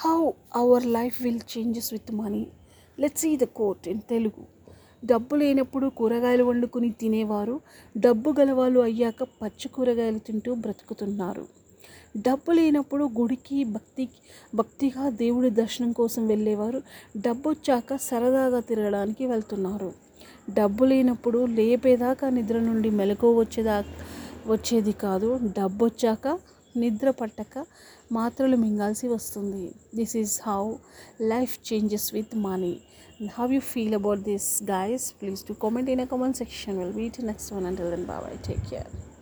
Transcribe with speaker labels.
Speaker 1: How our life will changes with money let's ఈ the quote in Telugu డబ్బు లేనప్పుడు కూరగాయలు వండుకుని తినేవారు డబ్బు గలవాళ్ళు అయ్యాక పచ్చి కూరగాయలు తింటూ బ్రతుకుతున్నారు. డబ్బు లేనప్పుడు గుడికి భక్తి భక్తిగా దేవుడి దర్శనం కోసం వెళ్ళేవారు డబ్బు వచ్చాక సరదాగా తిరగడానికి వెళ్తున్నారు. డబ్బు లేనప్పుడు లేపేదాకా నిద్ర నుండి మెలకు వచ్చేదా వచ్చేది కాదు డబ్బు వచ్చాక నిద్ర పట్టక మాత్రలు మింగాల్సి వస్తుంది. This is how life changes with money how you feel about this guys please to comment in a comment section will beat next one అంటే then bye bye take care